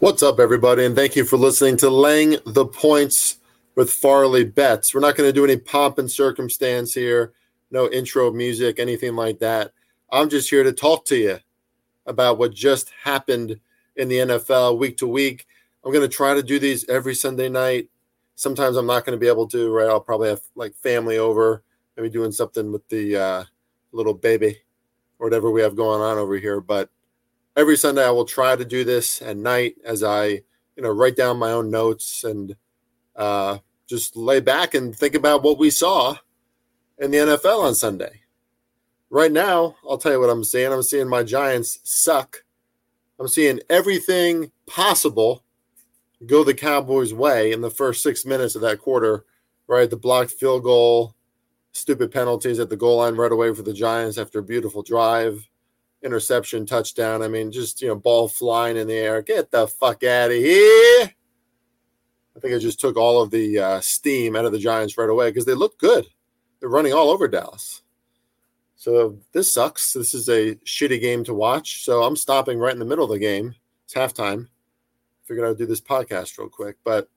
What's up, everybody? And thank you for listening to Laying the Points with Farley Betts. We're not going to do any pomp and circumstance here, no intro music, anything like that. I'm just here to talk to you about what just happened in the NFL week to week. I'm going to try to do these every Sunday night. Sometimes I'm not going to be able to, right? I'll probably have like family over, maybe doing something with the uh, little baby or whatever we have going on over here. But every Sunday I will try to do this at night as I, you know, write down my own notes and uh, just lay back and think about what we saw in the NFL on Sunday. Right now, I'll tell you what I'm seeing. I'm seeing my Giants suck. I'm seeing everything possible go the Cowboys' way in the first six minutes of that quarter. Right, the blocked field goal, stupid penalties at the goal line right away for the Giants after a beautiful drive interception, touchdown. I mean, just you know, ball flying in the air. Get the fuck out of here! I think it just took all of the uh, steam out of the Giants right away because they look good. They're running all over Dallas. So this sucks. This is a shitty game to watch. So I'm stopping right in the middle of the game. It's halftime. Figured I'd do this podcast real quick. But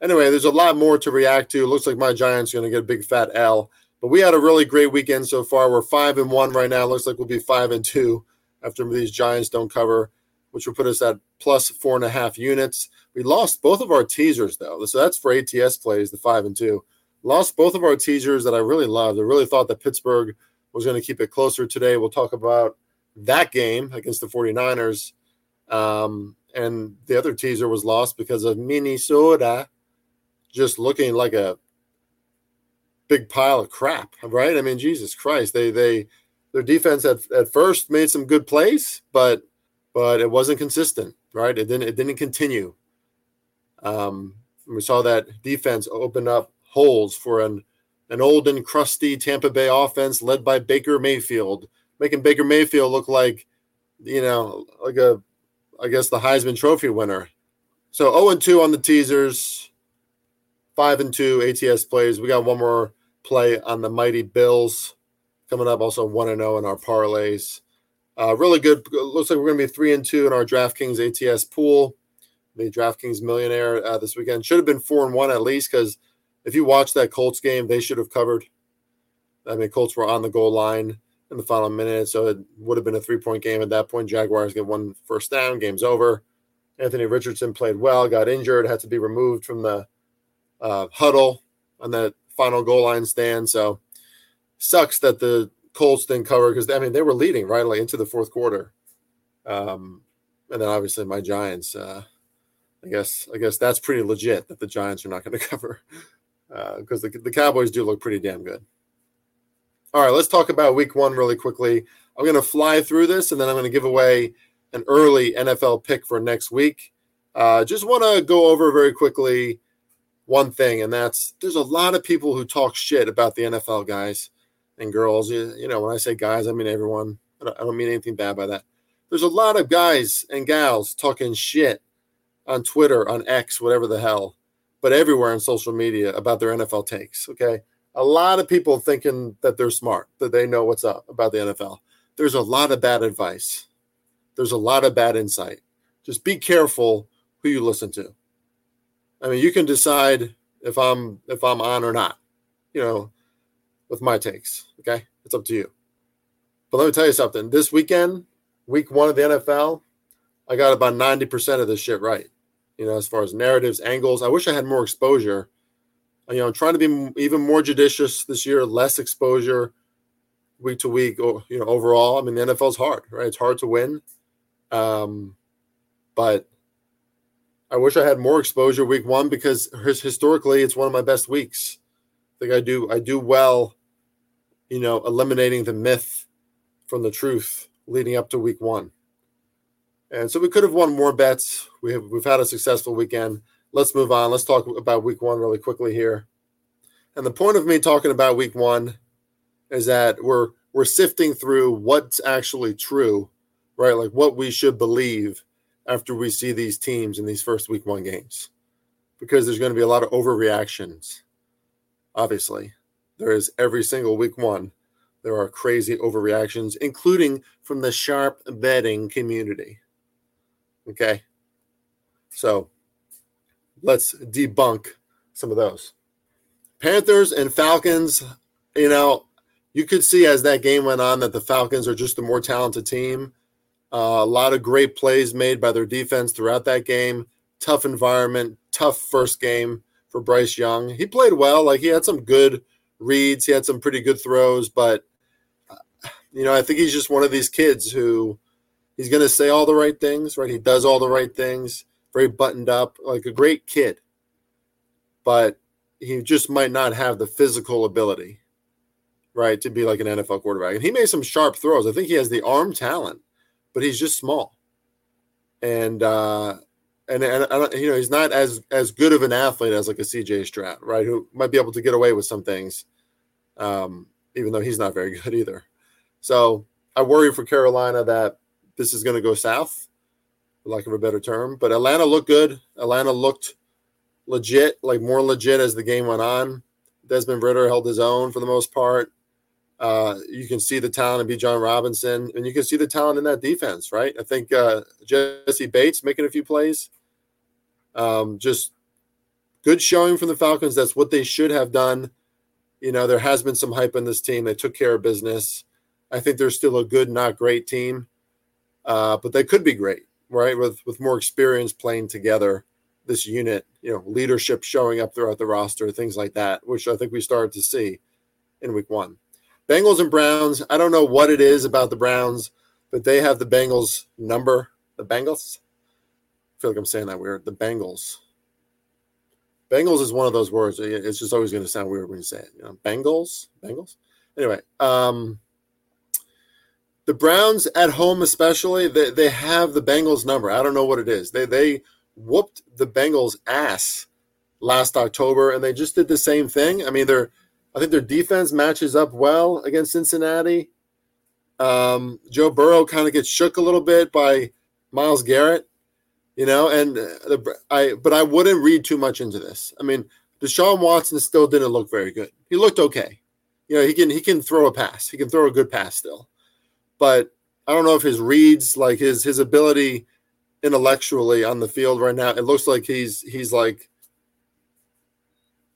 anyway, there's a lot more to react to. Looks like my Giants are going to get a big fat L. But we had a really great weekend so far. We're five and one right now. Looks like we'll be five and two after these Giants don't cover, which will put us at plus four and a half units. We lost both of our teasers though, so that's for ATS plays, the five and two. Lost both of our teasers that I really loved. I really thought that Pittsburgh was going to keep it closer today. We'll talk about that game against the 49ers. Um, and the other teaser was lost because of Minnesota just looking like a big pile of crap, right? I mean, Jesus Christ, they they their defense at, at first made some good plays, but but it wasn't consistent, right? It didn't it didn't continue. Um, we saw that defense open up holes for an an old and crusty Tampa Bay offense led by Baker Mayfield, making Baker Mayfield look like, you know, like a, I guess the Heisman Trophy winner. So 0 and 2 on the teasers, 5 and 2 ATS plays. We got one more play on the mighty Bills coming up. Also one and zero in our parlays. Uh, really good. Looks like we're going to be three and two in our DraftKings ATS pool. The DraftKings Millionaire uh, this weekend should have been four and one at least because if you watch that Colts game, they should have covered. I mean, Colts were on the goal line in the final minute, so it would have been a three point game at that point. Jaguars get one first down, game's over. Anthony Richardson played well, got injured, had to be removed from the uh, huddle on that final goal line stand. So sucks that the Colts didn't cover because I mean they were leading right like into the fourth quarter, um, and then obviously my Giants. Uh, I guess I guess that's pretty legit that the Giants are not going to cover because uh, the the Cowboys do look pretty damn good. All right, let's talk about Week One really quickly. I'm going to fly through this, and then I'm going to give away an early NFL pick for next week. Uh, just want to go over very quickly one thing, and that's there's a lot of people who talk shit about the NFL guys and girls. You, you know, when I say guys, I mean everyone. I don't, I don't mean anything bad by that. There's a lot of guys and gals talking shit on Twitter, on X, whatever the hell, but everywhere on social media about their NFL takes. Okay. A lot of people thinking that they're smart, that they know what's up about the NFL. There's a lot of bad advice. There's a lot of bad insight. Just be careful who you listen to. I mean, you can decide if I'm if I'm on or not. You know, with my takes. Okay. It's up to you. But let me tell you something. This weekend, week one of the NFL, I got about 90% of this shit right. You know, as far as narratives, angles. I wish I had more exposure. You know, I'm trying to be even more judicious this year, less exposure week to week, you know, overall. I mean, the NFL's hard, right? It's hard to win. Um, but I wish I had more exposure week one because historically it's one of my best weeks. I think I do I do well you know, eliminating the myth from the truth leading up to week one. And so we could have won more bets. We have we've had a successful weekend. Let's move on. Let's talk about week one really quickly here. And the point of me talking about week one is that we're we're sifting through what's actually true, right? Like what we should believe after we see these teams in these first week one games. Because there's going to be a lot of overreactions, obviously. There is every single week one. There are crazy overreactions, including from the sharp betting community. Okay. So let's debunk some of those. Panthers and Falcons, you know, you could see as that game went on that the Falcons are just the more talented team. Uh, a lot of great plays made by their defense throughout that game. Tough environment, tough first game for Bryce Young. He played well. Like he had some good reads, he had some pretty good throws, but you know, I think he's just one of these kids who he's going to say all the right things, right? He does all the right things, very buttoned up, like a great kid. But he just might not have the physical ability, right, to be like an NFL quarterback. And he made some sharp throws. I think he has the arm talent, but he's just small. And uh and, and, and you know he's not as as good of an athlete as like a CJ Stroud, right? Who might be able to get away with some things, um, even though he's not very good either. So I worry for Carolina that this is going to go south, for lack of a better term. But Atlanta looked good. Atlanta looked legit, like more legit as the game went on. Desmond Ridder held his own for the most part. Uh, you can see the talent in Bijan Robinson, and you can see the talent in that defense, right? I think uh, Jessie Bates making a few plays. Um, just good showing from the Falcons. That's what they should have done. You know, there has been some hype in this team. They took care of business. I think they're still a good, not great team uh, but they could be great, right? With with more experience playing together, this unit, you know, leadership showing up throughout the roster, things like that, which I think we started to see in week one. Bengals and Browns. I don't know what it is about the Browns, but they have the Bengals number. The Bengals. Feel like I'm saying that weird. The Bengals. Bengals is one of those words. It's just always going to sound weird when you say it. You know, Bengals, Bengals. Anyway, um, the Browns at home, especially, they, they have the Bengals number. I don't know what it is. They they whooped the Bengals ass last October, and they just did the same thing. I mean, they're I think their defense matches up well against Cincinnati. Um, Joe Burrow kind of gets shook a little bit by Myles Garrett, you know, and the, I but I wouldn't read too much into this. I mean, Deshaun Watson still didn't look very good. He looked okay. You know, he can he can throw a pass. He can throw a good pass still but I don't know if his reads, like his his ability intellectually on the field right now, it looks like he's he's like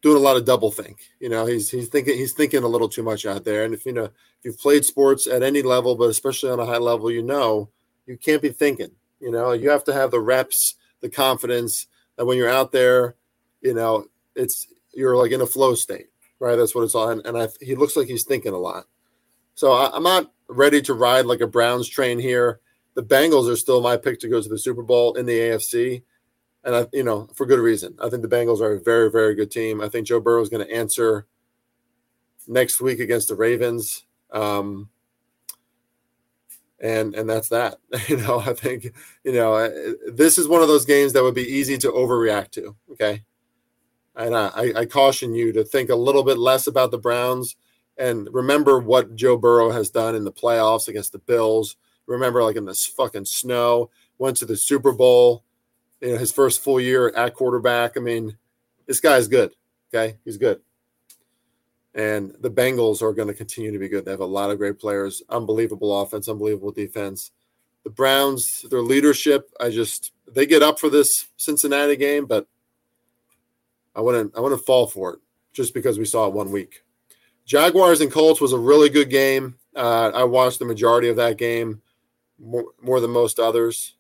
doing a lot of double think. You know, he's he's thinking he's thinking a little too much out there. And if you know if you've played sports at any level, but especially on a high level, you know you can't be thinking. You know, you have to have the reps, the confidence that when you're out there, you know, it's you're like in a flow state, right? That's what it's all. And, I, he looks like he's thinking a lot. So I, I'm not ready to ride like a Browns train here. The Bengals are still my pick to go to the Super Bowl in the AFC. And I, you know, for good reason. I think the Bengals are a very, very good team. I think Joe Burrow is going to answer next week against the Ravens. Um, and and that's that. You know, I think you know this is one of those games that would be easy to overreact to. Okay, and I, I caution you to think a little bit less about the Browns and remember what Joe Burrow has done in the playoffs against the Bills. Remember, like in this fucking snow, went to the Super Bowl, you know, his first full year at quarterback. I mean, this guy's good. Okay. He's good. And the Bengals are going to continue to be good. They have a lot of great players, unbelievable offense, unbelievable defense. The Browns, their leadership, I just they get up for this Cincinnati game, but I wouldn't I wouldn't fall for it just because we saw it one week. Jaguars and Colts was a really good game. Uh, I watched the majority of that game, more, more than most others.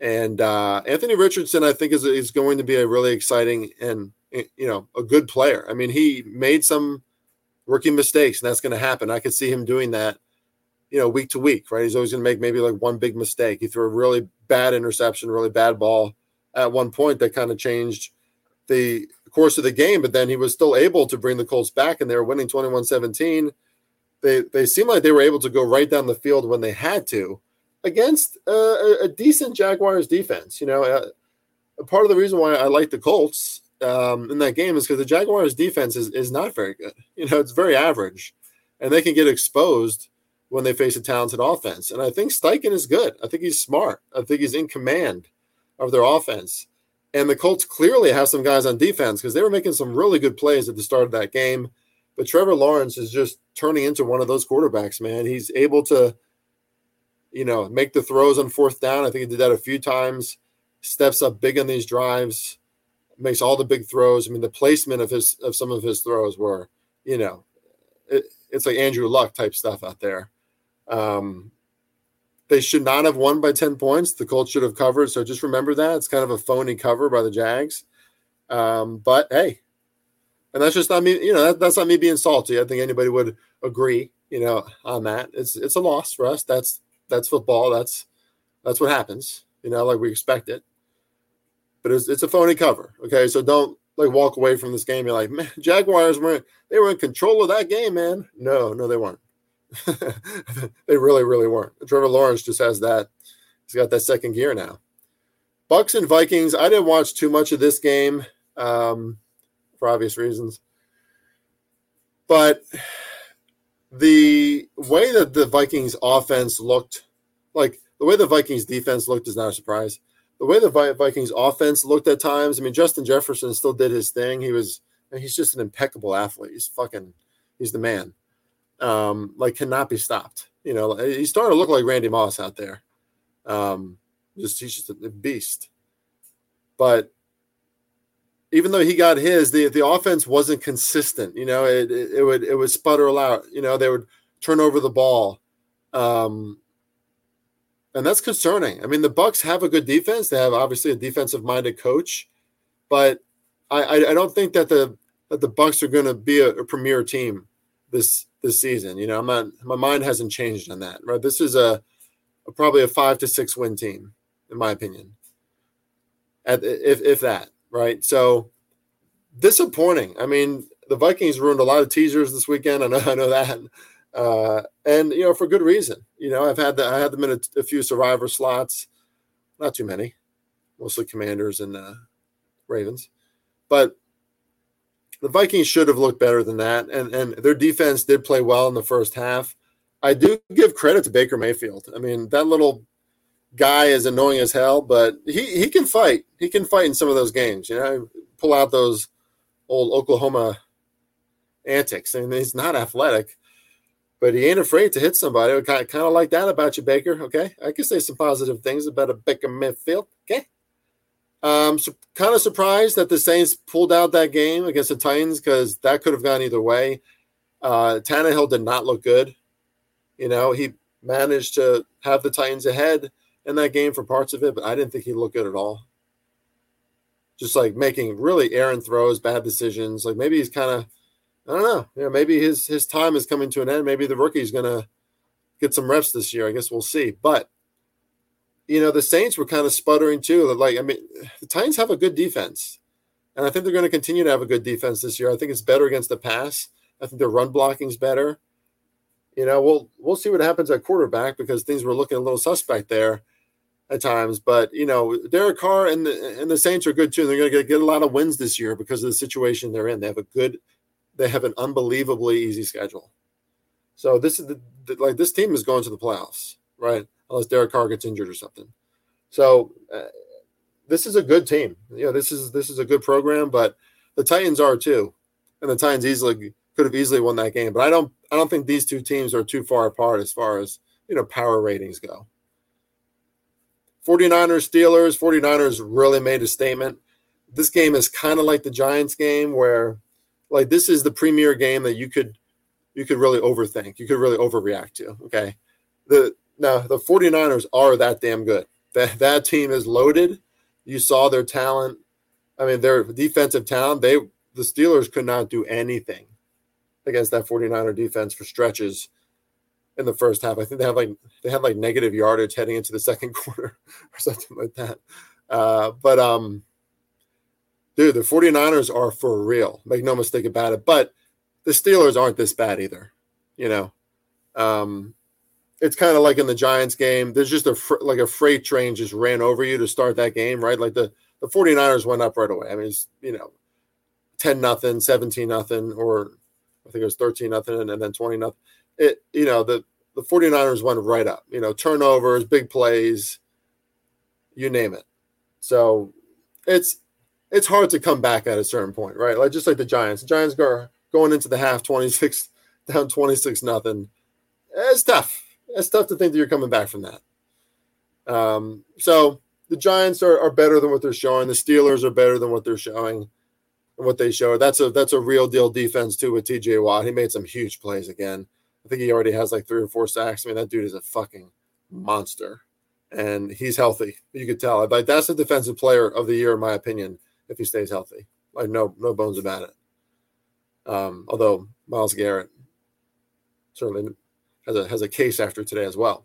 And uh, Anthony Richardson, I think, is is going to be a really exciting and you know a good player. I mean, he made some rookie mistakes, and that's going to happen. I could see him doing that, you know, week to week. Right? He's always going to make maybe like one big mistake. He threw a really bad interception, really bad ball at one point that kind of changed the course of the game, but then he was still able to bring the Colts back and they were winning 21 17. They, they seemed like they were able to go right down the field when they had to against a, a decent Jaguars defense. You know, uh, part of the reason why I like the Colts um, in that game is because the Jaguars defense is, is not very good. You know, it's very average and they can get exposed when they face a talented offense. And I think Steichen is good. I think he's smart. I think he's in command of their offense. And the Colts clearly have some guys on defense because they were making some really good plays at the start of that game. But Trevor Lawrence is just turning into one of those quarterbacks, man. He's able to, you know, make the throws on fourth down. I think he did that a few times. steps up big on these drives, makes all the big throws. I mean, the placement of his of some of his throws were, you know, it, it's like Andrew Luck type stuff out there. Um, they should not have won by 10 points. The Colts should have covered. So just remember that. It's kind of a phony cover by the Jags. Um, but hey, and that's just not me, you know, that, that's not me being salty. I think anybody would agree, you know, on that. It's it's a loss for us. That's that's football. That's that's what happens, you know, like we expect it. But it's it's a phony cover. Okay. So don't like walk away from this game. You're like, man, Jaguars weren't they were in control of that game, man. No, no, they weren't. they really, really weren't. Trevor Lawrence just has that. He's got that second gear now. Bucks and Vikings. I didn't watch too much of this game um, for obvious reasons, but the way that the Vikings offense looked, like the way the Vikings defense looked, is not a surprise. The way the Vikings offense looked at times. I mean, Justin Jefferson still did his thing. He was. He's just an impeccable athlete. He's fucking. He's the man um, like cannot be stopped. You know, he's starting to look like Randy Moss out there. Um, just he's just a beast. But even though he got his, the the offense wasn't consistent. You know, it it, it would it would sputter out. You know, they would turn over the ball. Um, and that's concerning. I mean, the Bucks have a good defense. They have obviously a defensive minded coach, but I, I, don't think that the that the Bucks are going to be a, a, premier team this this season. You know, I'm not my mind hasn't changed on that. Right, this is a, a probably a five to six win team, in my opinion. At if if that right, so disappointing. I mean, the Vikings ruined a lot of teasers this weekend. I know I know that, uh, and you know for good reason. You know, I've had the, I had them in a, a few Survivor slots, not too many, mostly Commanders and uh, Ravens, but the Vikings should have looked better than that, and and their defense did play well in the first half. I do give credit to Baker Mayfield. I mean, that little guy is annoying as hell, but he he can fight. He can fight in some of those games. You know, pull out those old Oklahoma antics. I mean, he's not athletic, but he ain't afraid to hit somebody. I kind of, kind of like that about you, Baker. Okay, I can say some positive things about a Baker Mayfield. Okay. Um, so kind of surprised that the Saints pulled out that game against the Titans because that could have gone either way. Uh, Tannehill did not look good. You know, he managed to have the Titans ahead in that game for parts of it, but I didn't think he looked good at all. Just like making really errant throws, bad decisions. Like maybe he's kind of, I don't know. You know, maybe his his time is coming to an end. Maybe the rookie's gonna get some reps this year. I guess we'll see. But you know, the Saints were kind of sputtering too. Like, I mean, the Titans have a good defense, and I think they're going to continue to have a good defense this year. I think it's better against the pass. I think their run blocking is better. You know, we'll we'll see what happens at quarterback because things were looking a little suspect there at times. But you know, Derek Carr and the and the Saints are good too. They're going to get, get a lot of wins this year because of the situation they're in. They have a good, they have an unbelievably easy schedule. So this is the, the like this team is going to the playoffs, right? unless Derek Carr gets injured or something. So uh, this is a good team. You know, this is this is a good program, but the Titans are too, and the Titans easily could have easily won that game. But I don't I don't think these two teams are too far apart as far as you know power ratings go. 49ers Steelers 49ers really made a statement. This game is kind of like the Giants game where like this is the premier game that you could you could really overthink. You could really overreact to. Okay. The now, the 49ers are that damn good. That, that team is loaded. You saw their talent. I mean, their defensive talent, they the Steelers could not do anything against that 49er defense for stretches in the first half. I think they had like they had like negative yardage heading into the second quarter or something like that. Uh, but um dude, the 49ers are for real. Make no mistake about it. But the Steelers aren't this bad either. You know. Um it's kind of like in the Giants game. There's just a fr- like a freight train just ran over you to start that game, right? Like the the 49ers went up right away. I mean, it's, you know, 10 nothing, 17 nothing, or I think it was 13 nothing and then 20 nothing. It, you know, the, the 49ers went right up, you know, turnovers, big plays, you name it. So it's, it's hard to come back at a certain point, right? Like just like the Giants, the Giants are going into the half 26 down 26 nothing. It's tough it's tough to think that you're coming back from that. Um, so the Giants are, are better than what they're showing. The Steelers are better than what they're showing and what they show. That's a that's a real deal defense too with TJ Watt. He made some huge plays again. I think he already has like three or four sacks. I mean, that dude is a fucking monster. And he's healthy. You could tell. Like that's the defensive player of the year, in my opinion, if he stays healthy. Like no no bones about it. Um, although Myles Garrett certainly has a has a case after today as well.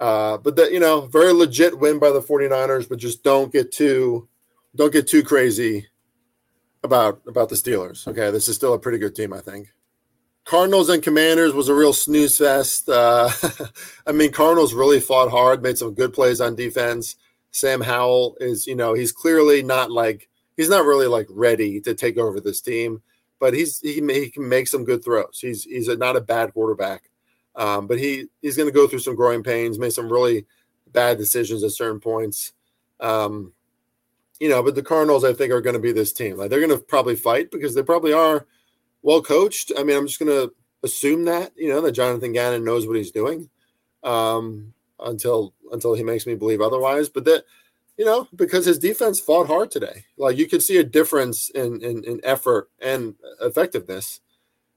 Uh, but that you know, very legit win by the 49ers, but just don't get too don't get too crazy about about the Steelers. Okay, this is still a pretty good team, I think. Cardinals and Commanders was a real snooze fest. Uh, I mean, Cardinals really fought hard, made some good plays on defense. Sam Howell is, you know, he's clearly not like he's not really like ready to take over this team, but he's he, he can make some good throws. He's he's a, not a bad quarterback. Um, but he he's going to go through some growing pains, made some really bad decisions at certain points. Um, you know, but the Cardinals, I think, are going to be this team. Like they're going to probably fight because they probably are well coached. I mean, I'm just going to assume that you know that Jonathan Gannon knows what he's doing um, until until he makes me believe otherwise. But that you know because his defense fought hard today. Like you could see a difference in in, in effort and effectiveness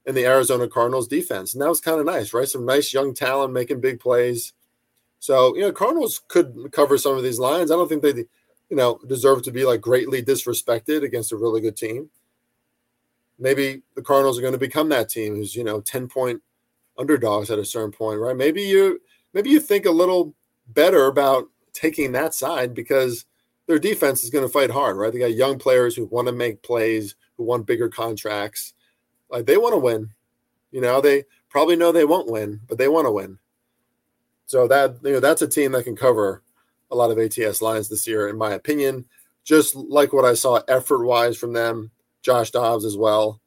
in the Arizona Cardinals defense. And that was kind of nice, right? Some nice young talent making big plays. So, you know, Cardinals could cover some of these lines. I don't think they, you know, deserve to be like greatly disrespected against a really good team. Maybe the Cardinals are going to become that team who's, you know, 10 point underdogs at a certain point, right? Maybe you maybe you think a little better about taking that side because their defense is going to fight hard, right? They got young players who want to make plays, who want bigger contracts like they want to win. You know, they probably know they won't win, but they want to win. So that you know that's a team that can cover a lot of ATS lines this year, in my opinion. Just like what I saw effort wise from them, Josh Dobbs as well.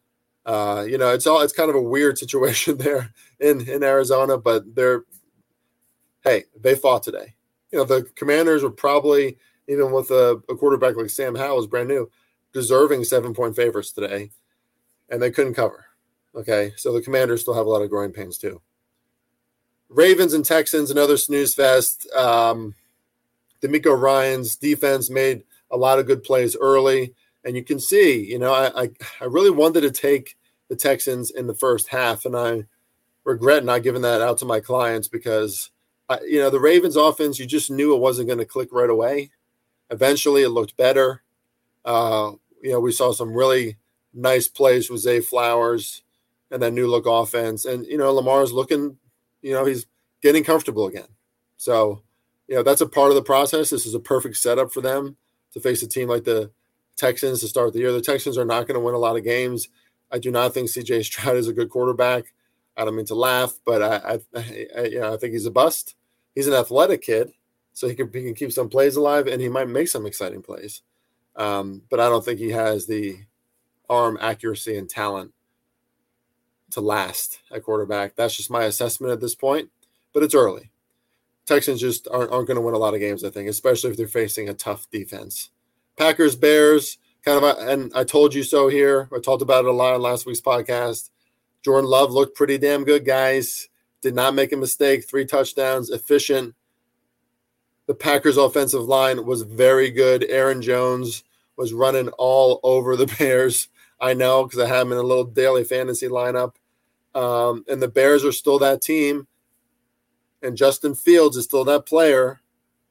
Uh, you know, it's all it's kind of a weird situation there in in Arizona, but they're hey, they fought today. You know, the Commanders were probably even with a, a quarterback like Sam Howell is brand new, deserving seven point favorites today and they couldn't cover. Okay, so the Commanders still have a lot of growing pains too. Ravens and Texans, another snooze fest. Um, DeMeco Ryans defense made a lot of good plays early, and you can see, you know, I, I, I really wanted to take the Texans in the first half, and I regret not giving that out to my clients because, I, you know, the Ravens offense, you just knew it wasn't going to click right away. Eventually, it looked better. Uh, you know, we saw some really nice plays with Zay Flowers and that new look offense. And, you know, Lamar's looking, you know, he's getting comfortable again. So, you know, that's a part of the process. This is a perfect setup for them to face a team like the Texans to start the year. The Texans are not going to win a lot of games. I do not think CJ Stroud is a good quarterback. I don't mean to laugh, but I, I, I, you know, I think he's a bust. He's an athletic kid, so he can, he can keep some plays alive, and he might make some exciting plays. Um, but I don't think he has the arm accuracy and talent to last at quarterback. That's just my assessment at this point, but it's early. Texans just aren't, aren't going to win a lot of games, I think, especially if they're facing a tough defense. Packers, Bears, kind of, and I told you so here. I talked about it a lot in last week's podcast. Jordan Love looked pretty damn good, guys. Did not make a mistake. Three touchdowns, efficient. The Packers' offensive line was very good. Aaron Jones was running all over the Bears. I know because I have him in a little daily fantasy lineup. Um, and the Bears are still that team. And Justin Fields is still that player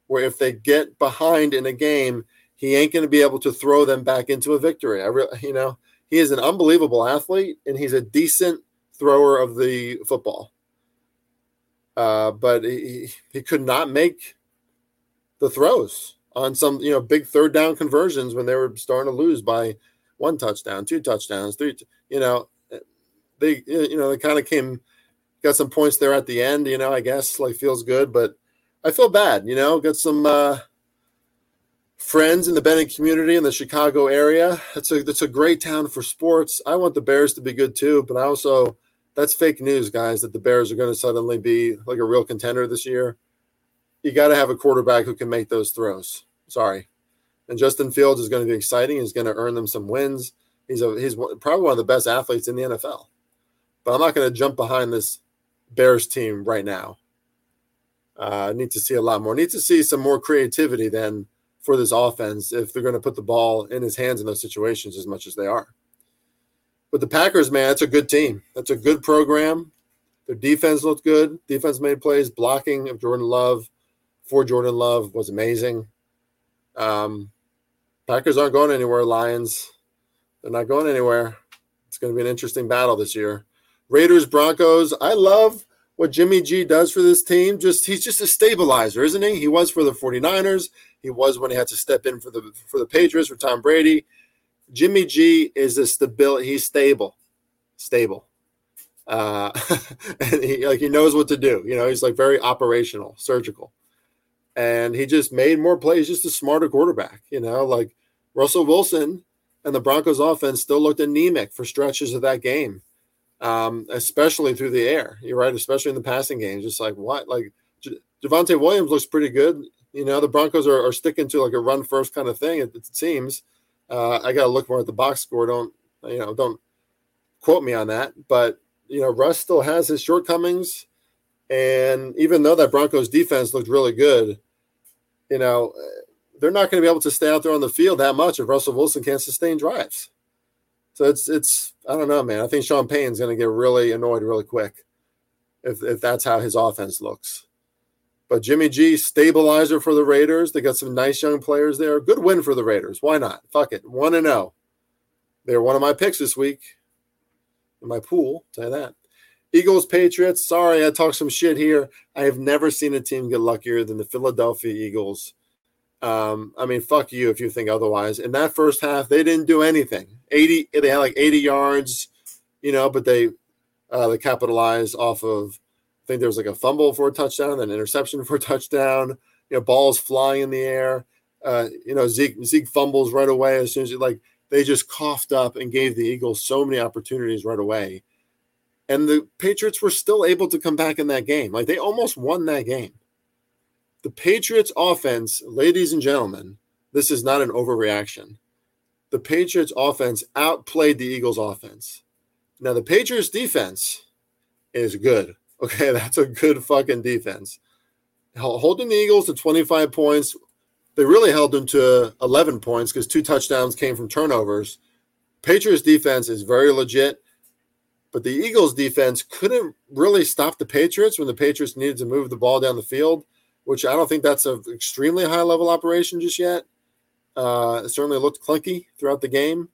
where if they get behind in a game, he ain't going to be able to throw them back into a victory. I really, you know, he is an unbelievable athlete and he's a decent thrower of the football. Uh, but he, he could not make the throws on some, you know, big third down conversions when they were starting to lose by one touchdown, two touchdowns, three. You know, they you know they kind of came, got some points there at the end. You know, I guess like feels good, but I feel bad. You know, got some uh, friends in the Bennett community in the Chicago area. It's a it's a great town for sports. I want the Bears to be good too, but I also that's fake news, guys. That the Bears are going to suddenly be like a real contender this year. You got to have a quarterback who can make those throws. Sorry. And Justin Fields is going to be exciting. He's going to earn them some wins. He's a, he's probably one of the best athletes in the NFL. But I'm not going to jump behind this Bears team right now. Uh, I need to see a lot more. Need to see some more creativity than for this offense if they're going to put the ball in his hands in those situations as much as they are. But the Packers, man, that's a good team. That's a good program. Their defense looked good. Defense made plays. Blocking of Jordan Love for Jordan Love was amazing. Um, Packers aren't going anywhere, Lions. They're not going anywhere. It's going to be an interesting battle this year. Raiders, Broncos. I love what Jimmy G does for this team. Just he's just a stabilizer, isn't he? He was for the 49ers. He was when he had to step in for the for the Patriots for Tom Brady. Jimmy G is a stability. He's stable, stable, uh, and he like he knows what to do. You know, he's like very operational, surgical, and he just made more plays. Just a smarter quarterback. You know, like Russell Wilson and the Broncos offense still looked anemic for stretches of that game um, especially through the air. You're right, especially in the passing game. Just like what, like J- Javonte Williams looks pretty good. You know, the Broncos are, are sticking to like a run first kind of thing. It, it seems. Uh, I got to look more at the box score. Don't you know? Don't quote me on that. But you know, Russ still has his shortcomings, and even though that Broncos defense looked really good, you know, they're not going to be able to stay out there on the field that much if Russell Wilson can't sustain drives. So it's it's I don't know, man. I think Sean Payton's going to get really annoyed really quick if if that's how his offense looks. But Jimmy G, stabilizer for the Raiders. They got some nice young players there. Good win for the Raiders. Why not? Fuck it. One and zero. Oh. They're one of my picks this week in my pool. Tell you that. Eagles, Patriots. Sorry, I talked some shit here. I have never seen a team get luckier than the Philadelphia Eagles um, I mean, fuck you if you think otherwise. In that first half, they didn't do anything. 80, they had like 80 yards, you know, but they uh, they capitalized off of I think there was like a fumble for a touchdown, then interception for a touchdown, you know, balls flying in the air. Uh, you know, Zeke Zeke fumbles right away as soon as like they just coughed up and gave the Eagles so many opportunities right away. And the Patriots were still able to come back in that game. Like they almost won that game. The Patriots offense, ladies and gentlemen, this is not an overreaction. The Patriots offense outplayed the Eagles offense. Now the Patriots defense is good. Okay, that's a good fucking defense. Holding the Eagles to 25 points, they really held them to 11 points because two touchdowns came from turnovers. Patriots defense is very legit, but the Eagles defense couldn't really stop the Patriots when the Patriots needed to move the ball down the field which I don't think that's an extremely high level operation just yet. Uh, it certainly looked clunky throughout the game.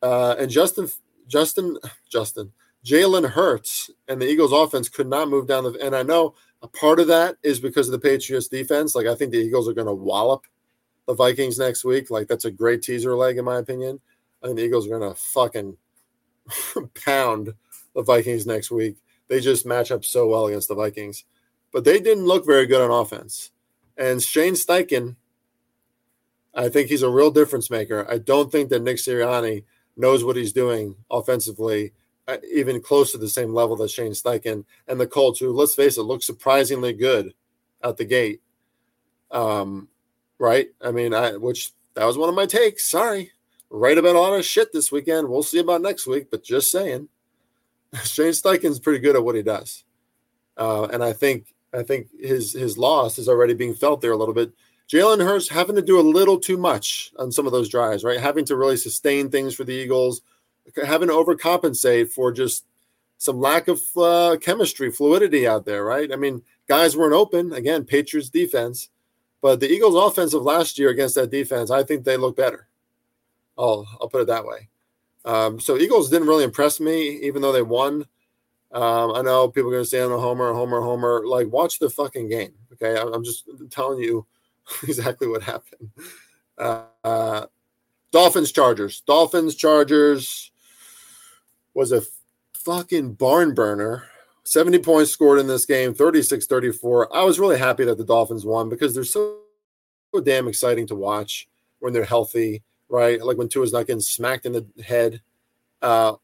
Uh, and Justin, Justin, Justin, Jalen Hurts and the Eagles offense could not move down the. And I know a part of that is because of the Patriots defense. Like I think the Eagles are going to wallop the Vikings next week. Like that's a great teaser leg in my opinion. I think the Eagles are going to fucking pound the Vikings next week. They just match up so well against the Vikings but they didn't look very good on offense. And Shane Steichen, I think he's a real difference maker. I don't think that Nick Sirianni knows what he's doing offensively, even close to the same level that Shane Steichen and the Colts, who, let's face it, look surprisingly good out the gate. Um, right? I mean, I which that was one of my takes. Sorry, right about a lot of shit this weekend. We'll see about next week, but just saying, Shane Steichen's pretty good at what he does, uh, and I think I think his his loss is already being felt there a little bit. Jalen Hurts having to do a little too much on some of those drives, right? Having to really sustain things for the Eagles, having to overcompensate for just some lack of uh, chemistry, fluidity out there, right? I mean, guys weren't open. Again, Patriots defense, but the Eagles' offensive last year against that defense, I think they look better. I'll I'll put it that way. Um, so Eagles didn't really impress me, even though they won. Um, I know people are going to say I'm a homer, homer, homer. Like, watch the fucking game. Okay. I'm just telling you exactly what happened. Uh, uh, Dolphins, Chargers. Dolphins, Chargers was a fucking barn burner. 70 points scored in this game, 36 34. I was really happy that the Dolphins won because they're so, so damn exciting to watch when they're healthy, right? Like when Tua's not getting smacked in the head. Uh,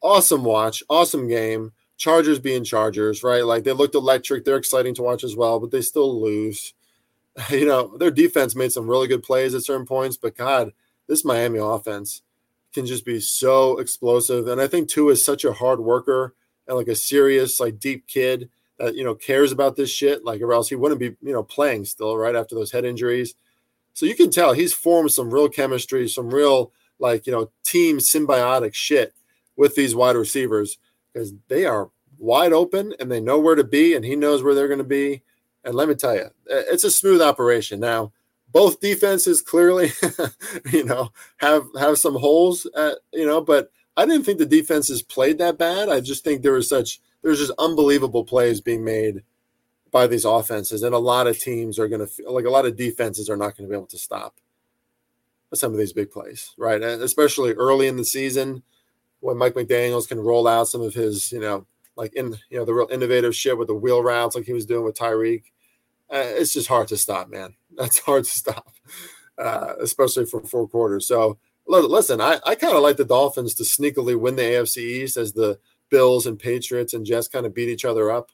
awesome watch, awesome game. Chargers being Chargers, right? Like they looked electric. They're exciting to watch as well, but they still lose. You know, their defense made some really good plays at certain points, but God, this Miami offense can just be so explosive. And I think Tua is such a hard worker and like a serious, like deep kid that you know cares about this shit. Like, or else he wouldn't be, you know, playing still right after those head injuries. So you can tell he's formed some real chemistry, some real like you know team symbiotic shit with these wide receivers because they are wide open and they know where to be, and he knows where they're going to be. And let me tell you, it's a smooth operation. Now, both defenses clearly, you know, have have some holes, at, you know, but I didn't think the defenses played that bad. I just think there was such there's just unbelievable plays being made by these offenses, and a lot of teams are going to like a lot of defenses are not going to be able to stop some of these big plays, right? Especially early in the season when Mike McDaniel's can roll out some of his, you know, like in you know the real innovative shit with the wheel routes like he was doing with Tyreek. Uh, it's just hard to stop, man. That's hard to stop, uh, especially for four quarters. So listen, I, I kind of like the Dolphins to sneakily win the AFC East as the Bills and Patriots and Jets kind of beat each other up.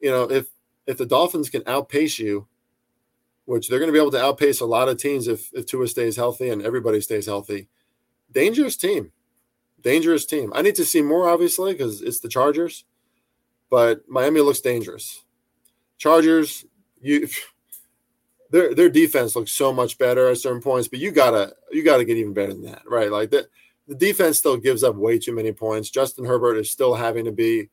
You know, if if the Dolphins can outpace you, which they're going to be able to outpace a lot of teams if if Tua stays healthy and everybody stays healthy, dangerous team, dangerous team. I need to see more, obviously, because it's the Chargers, but Miami looks dangerous. Chargers, you their their defense looks so much better at certain points, but you gotta you gotta get even better than that, right? Like that the defense still gives up way too many points. Justin Herbert is still having to be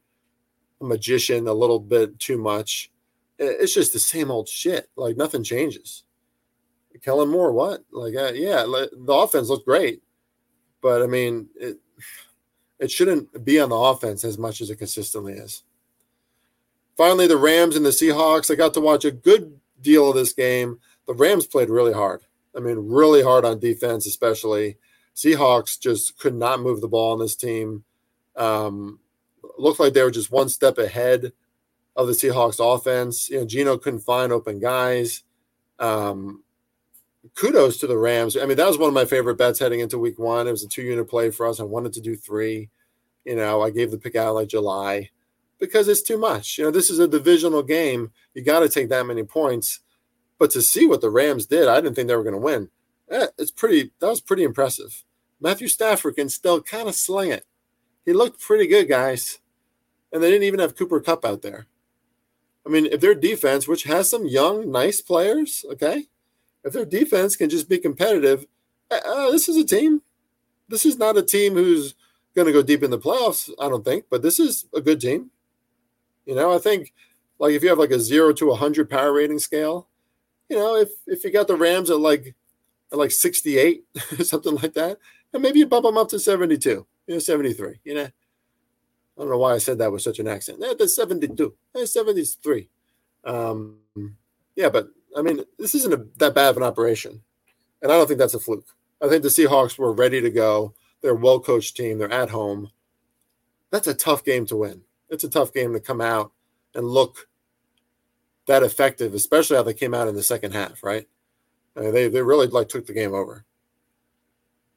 a magician a little bit too much. It's just the same old shit. Like nothing changes. Kellen Moore, what? Like, uh, yeah, the offense looked great, but I mean, it it shouldn't be on the offense as much as it consistently is. Finally, the Rams and the Seahawks. I got to watch a good deal of this game. The Rams played really hard. I mean, really hard on defense, especially. Seahawks just could not move the ball on this team. Um, looked like they were just one step ahead of the Seahawks offense. You know, Geno couldn't find open guys. Um, kudos to the Rams. I mean, that was one of my favorite bets heading into week one. It was a two unit play for us. I wanted to do three. You know, I gave the pick out like July because it's too much. You know, this is a divisional game. You got to take that many points. But to see what the Rams did, I didn't think they were going to win. Eh, it's pretty. That was pretty impressive. Matthew Stafford can still kind of sling it. He looked pretty good, guys. And they didn't even have Cooper Kupp out there. I mean, if their defense, which has some young, nice players, okay, if their defense can just be competitive, uh, this is a team. This is not a team who's going to go deep in the playoffs, I don't think, but this is a good team. You know, I think like if you have like a zero to a hundred power rating scale, you know, if if you got the Rams at like at like 68, something like that, and maybe you bump them up to 72, you know, 73. You know, I don't know why I said that with such an accent. Yeah, that's 72, that's 73. Um, yeah, but I mean, this isn't a, that bad of an operation, and I don't think that's a fluke. I think the Seahawks were ready to go. They're a well coached team. They're at home. That's a tough game to win. It's a tough game to come out and look that effective, especially how they came out in the second half, right? I mean, they they really like took the game over.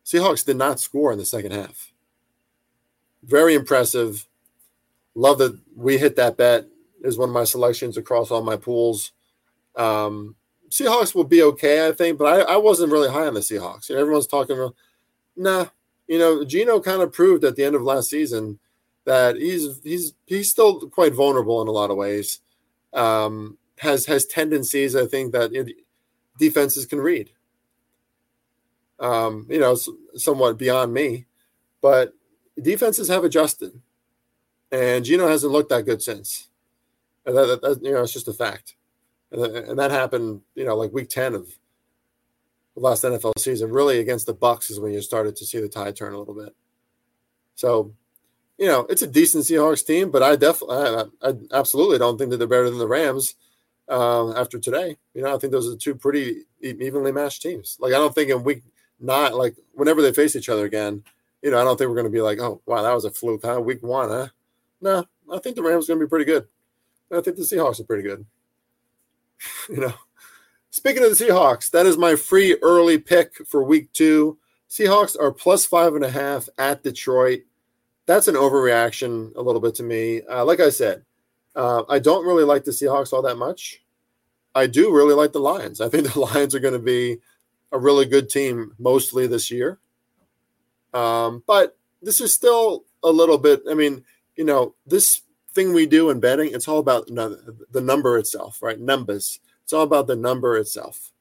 Seahawks did not score in the second half. Very impressive. Love that we hit that bet. Is one of my selections across all my pools. Um, Seahawks will be okay, I think, but I, I wasn't really high on the Seahawks. You know, everyone's talking about, nah. You know, Geno kind of proved at the end of last season that he's he's he's still quite vulnerable in a lot of ways. Um, has has tendencies I think that defenses can read. Um, you know, somewhat beyond me, but defenses have adjusted, and Geno hasn't looked that good since. And that, that, that you know, it's just a fact, and, and that happened, you know, like week ten of the last NFL season. Really, against the Bucks is when you started to see the tide turn a little bit. So you know, it's a decent Seahawks team, but I definitely, I, I, absolutely don't think that they're better than the Rams um, after today. You know, I think those are two pretty evenly matched teams. Like, I don't think in week nine, like whenever they face each other again, you know, I don't think we're going to be like, oh, wow, that was a fluke, huh? Week one, huh? No, I think the Rams are going to be pretty good. I think the Seahawks are pretty good. you know, speaking of the Seahawks, that is my free early pick for week two. Seahawks are plus five and a half at Detroit that's an overreaction a little bit to me. Uh, like I said, uh, I don't really like the Seahawks all that much. I do really like the Lions. I think the Lions are going to be a really good team mostly this year. Um, but this is still a little bit, I mean, you know, this thing we do in betting, it's all about the number itself, right? Numbers. It's all about the number itself.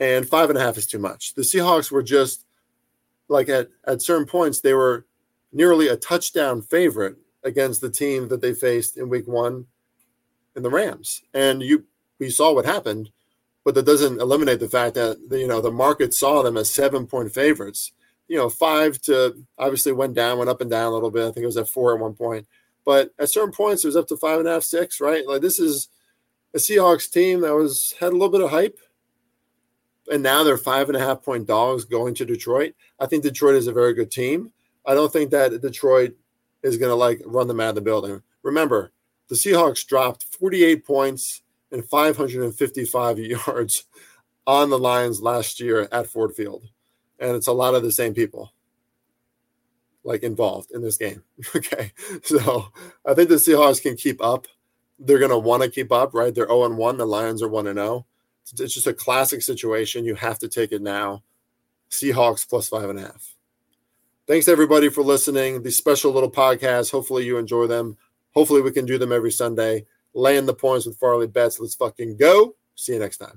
and five and a half is too much. The Seahawks were just like at, at certain points, they were nearly a touchdown favorite against the team that they faced in week one in the Rams. And you we saw what happened, but that doesn't eliminate the fact that you know the market saw them as seven point favorites. You know, five to obviously went down, went up and down a little bit. I think it was at four at one point. But at certain points it was up to five and a half, six, right? Like this is a Seahawks team that was had a little bit of hype. And now they're five and a half point dogs going to Detroit. I think Detroit is a very good team. I don't think that Detroit is going to like run them out of the building. Remember, the Seahawks dropped 48 points and 555 yards on the Lions last year at Ford Field. And it's a lot of the same people like involved in this game. okay. So I think the Seahawks can keep up. They're going to want to keep up, right? They're 0 1. The Lions are 1 0. It's just a classic situation. You have to take it now. Seahawks plus five and a half. Thanks everybody for listening. These special little podcasts. Hopefully you enjoy them. Hopefully we can do them every Sunday. Laying the points with Farley Bets. Let's fucking go. See you next time.